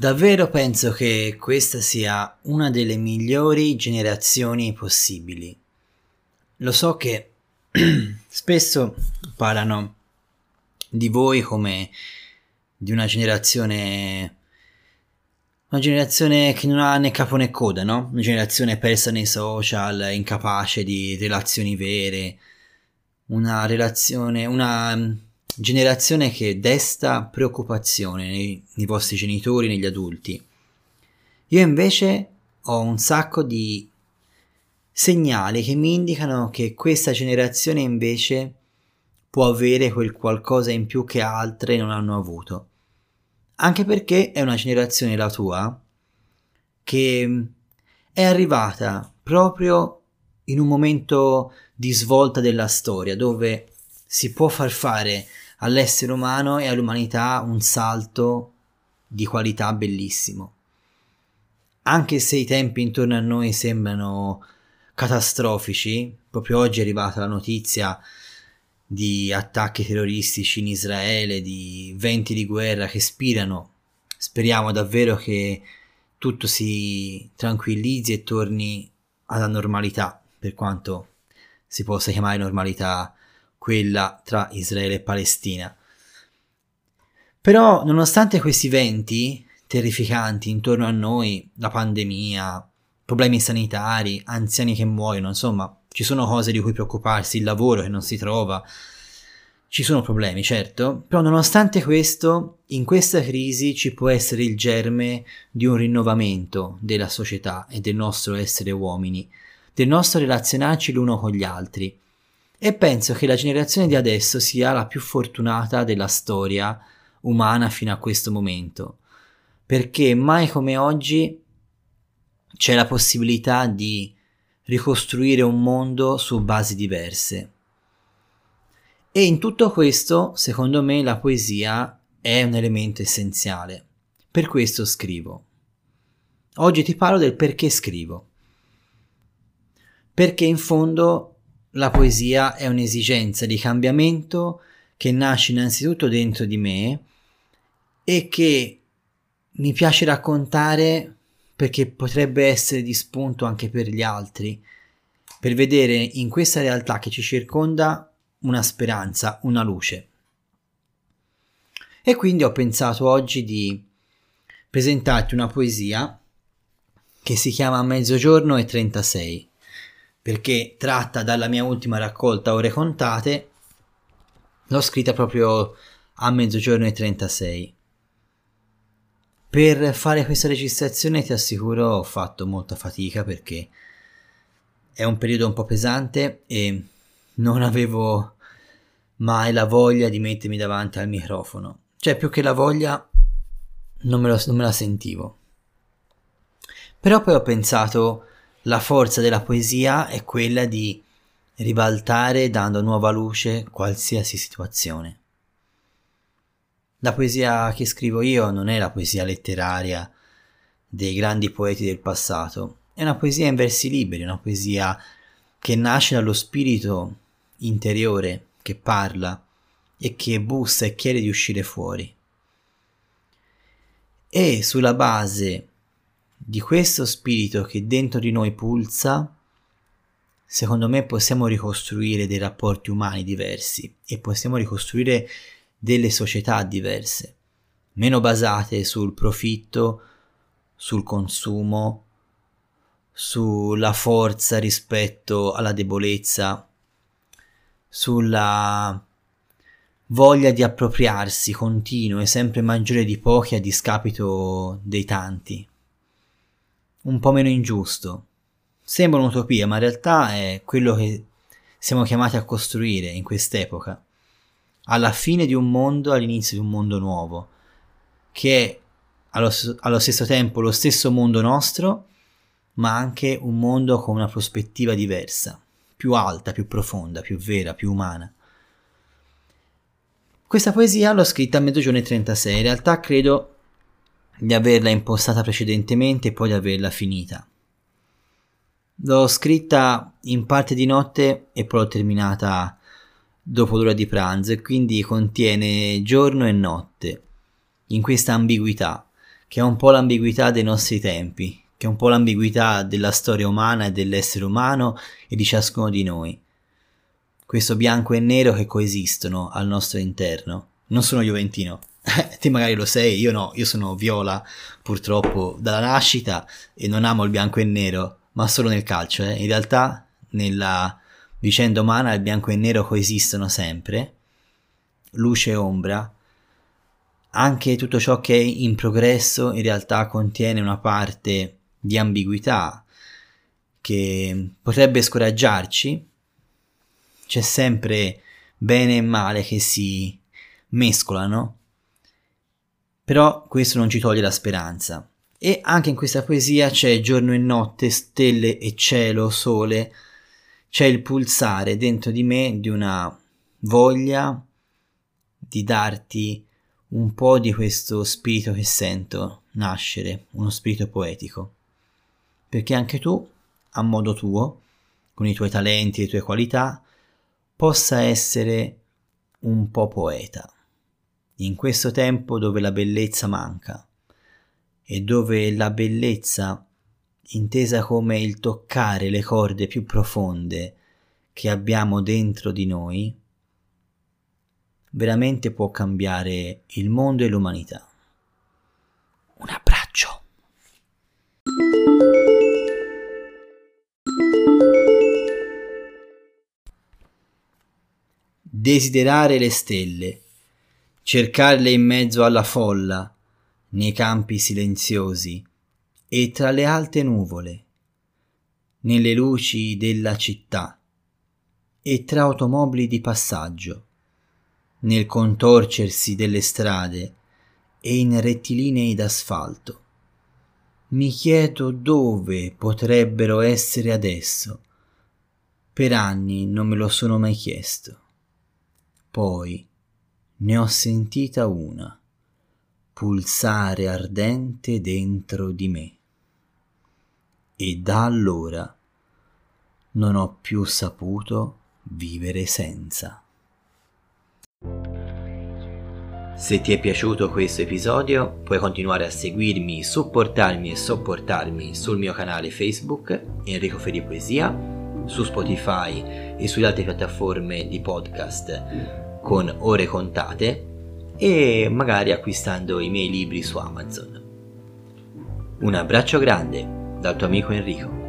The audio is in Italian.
Davvero penso che questa sia una delle migliori generazioni possibili. Lo so che spesso parlano di voi come di una generazione una generazione che non ha né capo né coda, no? Una generazione persa nei social, incapace di relazioni vere, una relazione, una generazione che desta preoccupazione nei, nei vostri genitori, negli adulti. Io invece ho un sacco di segnali che mi indicano che questa generazione invece può avere quel qualcosa in più che altre non hanno avuto. Anche perché è una generazione, la tua, che è arrivata proprio in un momento di svolta della storia dove si può far fare all'essere umano e all'umanità un salto di qualità bellissimo. Anche se i tempi intorno a noi sembrano catastrofici, proprio oggi è arrivata la notizia di attacchi terroristici in Israele, di venti di guerra che spirano. Speriamo davvero che tutto si tranquillizzi e torni alla normalità, per quanto si possa chiamare normalità quella tra Israele e Palestina. Però, nonostante questi venti terrificanti intorno a noi, la pandemia, problemi sanitari, anziani che muoiono, insomma, ci sono cose di cui preoccuparsi, il lavoro che non si trova, ci sono problemi, certo, però nonostante questo, in questa crisi ci può essere il germe di un rinnovamento della società e del nostro essere uomini, del nostro relazionarci l'uno con gli altri. E penso che la generazione di adesso sia la più fortunata della storia umana fino a questo momento, perché mai come oggi c'è la possibilità di ricostruire un mondo su basi diverse. E in tutto questo, secondo me, la poesia è un elemento essenziale. Per questo scrivo. Oggi ti parlo del perché scrivo. Perché in fondo la poesia è un'esigenza di cambiamento che nasce innanzitutto dentro di me e che mi piace raccontare perché potrebbe essere di spunto anche per gli altri, per vedere in questa realtà che ci circonda una speranza, una luce. E quindi ho pensato oggi di presentarti una poesia che si chiama Mezzogiorno e 36 perché tratta dalla mia ultima raccolta Ore contate, l'ho scritta proprio a mezzogiorno e 36. Per fare questa registrazione ti assicuro ho fatto molta fatica perché è un periodo un po' pesante e non avevo mai la voglia di mettermi davanti al microfono. Cioè, più che la voglia, non me, lo, non me la sentivo. Però poi ho pensato la forza della poesia è quella di ribaltare dando nuova luce qualsiasi situazione. La poesia che scrivo io non è la poesia letteraria dei grandi poeti del passato, è una poesia in versi liberi, una poesia che nasce dallo spirito interiore che parla e che bussa e chiede di uscire fuori. E sulla base di questo spirito che dentro di noi pulsa, secondo me possiamo ricostruire dei rapporti umani diversi e possiamo ricostruire delle società diverse, meno basate sul profitto, sul consumo, sulla forza rispetto alla debolezza, sulla voglia di appropriarsi continua e sempre maggiore di pochi a discapito dei tanti un po' meno ingiusto. Sembra un'utopia, ma in realtà è quello che siamo chiamati a costruire in quest'epoca. Alla fine di un mondo, all'inizio di un mondo nuovo, che è allo, allo stesso tempo lo stesso mondo nostro, ma anche un mondo con una prospettiva diversa, più alta, più profonda, più vera, più umana. Questa poesia l'ho scritta a mezzogiorno e 36, in realtà credo di averla impostata precedentemente e poi di averla finita. L'ho scritta in parte di notte e poi l'ho terminata dopo l'ora di pranzo e quindi contiene giorno e notte, in questa ambiguità che è un po' l'ambiguità dei nostri tempi, che è un po' l'ambiguità della storia umana e dell'essere umano e di ciascuno di noi. Questo bianco e nero che coesistono al nostro interno. Non sono Juventino, te magari lo sei, io no, io sono viola purtroppo dalla nascita e non amo il bianco e il nero, ma solo nel calcio. Eh. In realtà nella vicenda umana il bianco e il nero coesistono sempre, luce e ombra. Anche tutto ciò che è in progresso in realtà contiene una parte di ambiguità che potrebbe scoraggiarci. C'è sempre bene e male che si mescolano però questo non ci toglie la speranza. E anche in questa poesia c'è giorno e notte, stelle e cielo, sole, c'è il pulsare dentro di me di una voglia di darti un po' di questo spirito che sento nascere, uno spirito poetico. Perché anche tu, a modo tuo, con i tuoi talenti e le tue qualità, possa essere un po' poeta in questo tempo dove la bellezza manca e dove la bellezza, intesa come il toccare le corde più profonde che abbiamo dentro di noi, veramente può cambiare il mondo e l'umanità. Un abbraccio. Desiderare le stelle cercarle in mezzo alla folla, nei campi silenziosi e tra le alte nuvole, nelle luci della città e tra automobili di passaggio, nel contorcersi delle strade e in rettilinei d'asfalto. Mi chiedo dove potrebbero essere adesso. Per anni non me lo sono mai chiesto. Poi, ne ho sentita una pulsare ardente dentro di me e da allora non ho più saputo vivere senza. Se ti è piaciuto questo episodio puoi continuare a seguirmi, supportarmi e sopportarmi sul mio canale Facebook Enrico Feri Poesia, su Spotify e sulle altre piattaforme di podcast con ore contate e magari acquistando i miei libri su Amazon. Un abbraccio grande dal tuo amico Enrico.